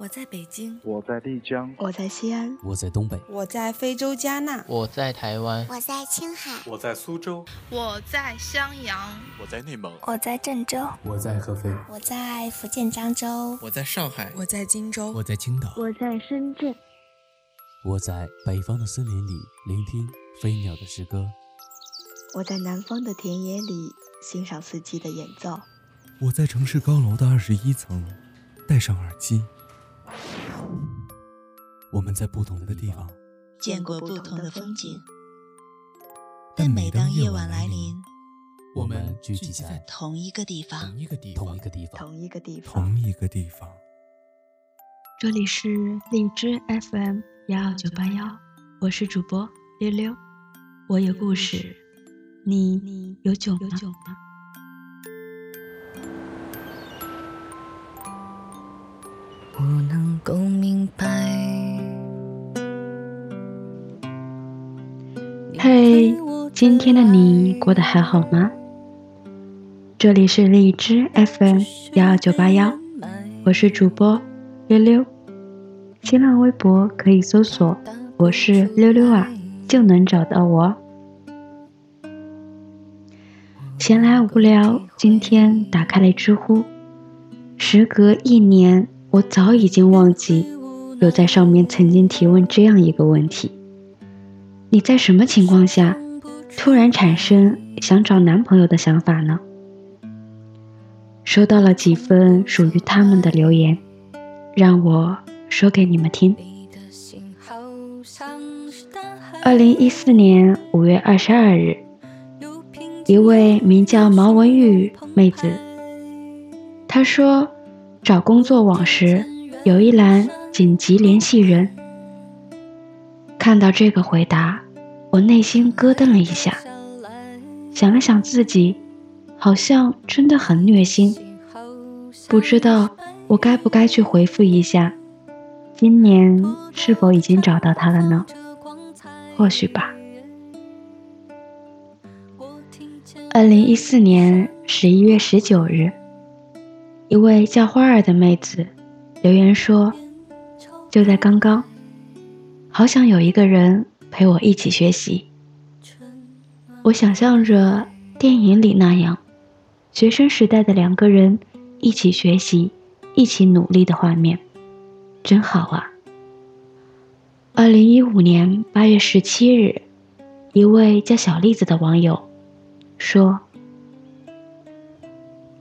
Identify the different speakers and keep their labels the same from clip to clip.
Speaker 1: 我在北京，
Speaker 2: 我在丽江，
Speaker 3: 我在西安，
Speaker 4: 我在东北，
Speaker 5: 我在非洲加纳，
Speaker 6: 我在台湾，
Speaker 7: 我在青海，
Speaker 8: 我在苏州，
Speaker 9: 我在襄阳，
Speaker 8: 我在内蒙，
Speaker 7: 我在郑州，
Speaker 4: 我在合肥，
Speaker 7: 我在福建漳州，
Speaker 6: 我在上海，
Speaker 5: 我在荆州，
Speaker 4: 我在青岛，
Speaker 10: 我在深圳，
Speaker 4: 我在北方的森林里聆听飞鸟的诗歌，
Speaker 3: 我在南方的田野里欣赏四季的演奏，
Speaker 11: 我在城市高楼的二十一层戴上耳机。我们在不同的地方
Speaker 7: 见过不同的风景，但每当夜晚来临，
Speaker 4: 我们聚集在
Speaker 7: 同一个地方，
Speaker 4: 同一个地方，同一个地方，
Speaker 3: 同一个地方，
Speaker 11: 同一个地方。
Speaker 10: 这里是荔枝 FM 幺二九八幺，我是主播溜溜，我有故事，你有酒吗？
Speaker 1: 我能够明白。
Speaker 10: 嘿，今天的你过得还好吗？这里是荔枝 FM 幺二九八幺，我是主播溜溜。新浪微博可以搜索“我是溜溜啊”，就能找到我。闲来无聊，今天打开了知乎，时隔一年。我早已经忘记有在上面曾经提问这样一个问题：你在什么情况下突然产生想找男朋友的想法呢？收到了几份属于他们的留言，让我说给你们听。二零一四年五月二十二日，一位名叫毛文玉妹子，她说。找工作网时有一栏紧急联系人。看到这个回答，我内心咯噔了一下，想了想自己，好像真的很虐心。不知道我该不该去回复一下，今年是否已经找到他了呢？或许吧。二零一四年十一月十九日。一位叫花儿的妹子留言说：“就在刚刚，好想有一个人陪我一起学习。我想象着电影里那样，学生时代的两个人一起学习、一起努力的画面，真好啊。”二零一五年八月十七日，一位叫小栗子的网友说。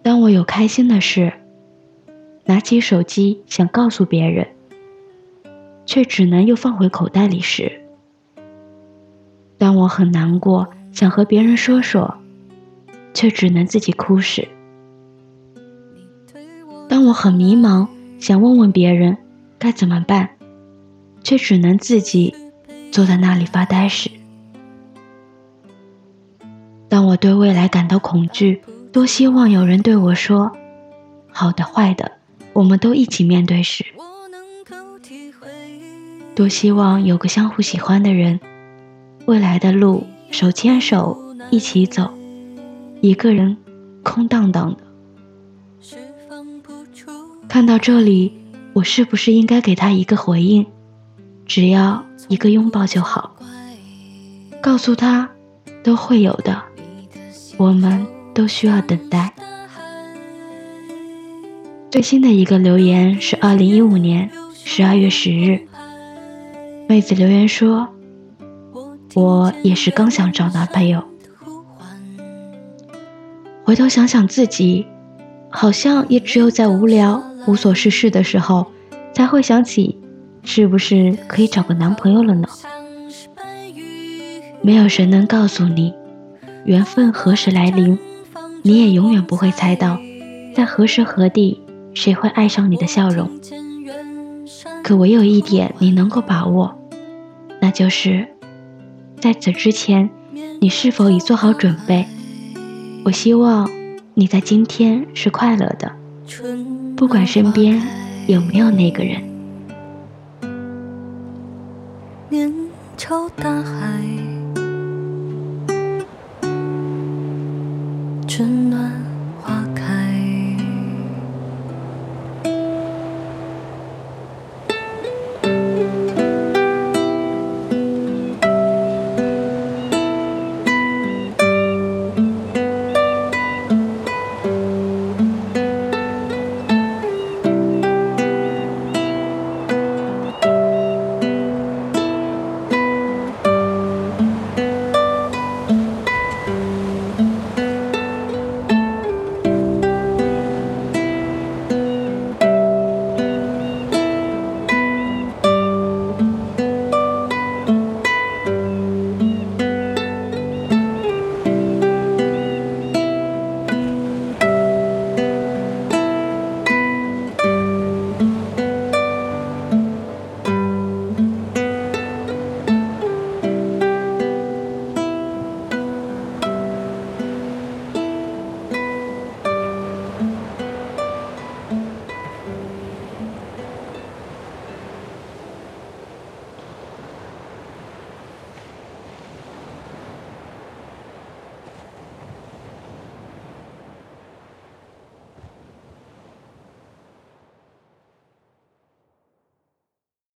Speaker 10: 当我有开心的事，拿起手机想告诉别人，却只能又放回口袋里时；当我很难过想和别人说说，却只能自己哭时；当我很迷茫想问问别人该怎么办，却只能自己坐在那里发呆时；当我对未来感到恐惧。多希望有人对我说：“好的，坏的，我们都一起面对时。”多希望有个相互喜欢的人，未来的路手牵手一起走，一个人空荡荡的。看到这里，我是不是应该给他一个回应？只要一个拥抱就好，告诉他都会有的，我们。都需要等待。最新的一个留言是二零一五年十二月十日，妹子留言说：“我也是刚想找男朋友，回头想想自己，好像也只有在无聊无所事事的时候，才会想起是不是可以找个男朋友了呢？没有谁能告诉你，缘分何时来临。”你也永远不会猜到，在何时何地，谁会爱上你的笑容。可唯有一点你能够把握，那就是在此之前，你是否已做好准备？我希望你在今天是快乐的，不管身边有没有那个人。
Speaker 1: 面朝大海。春暖。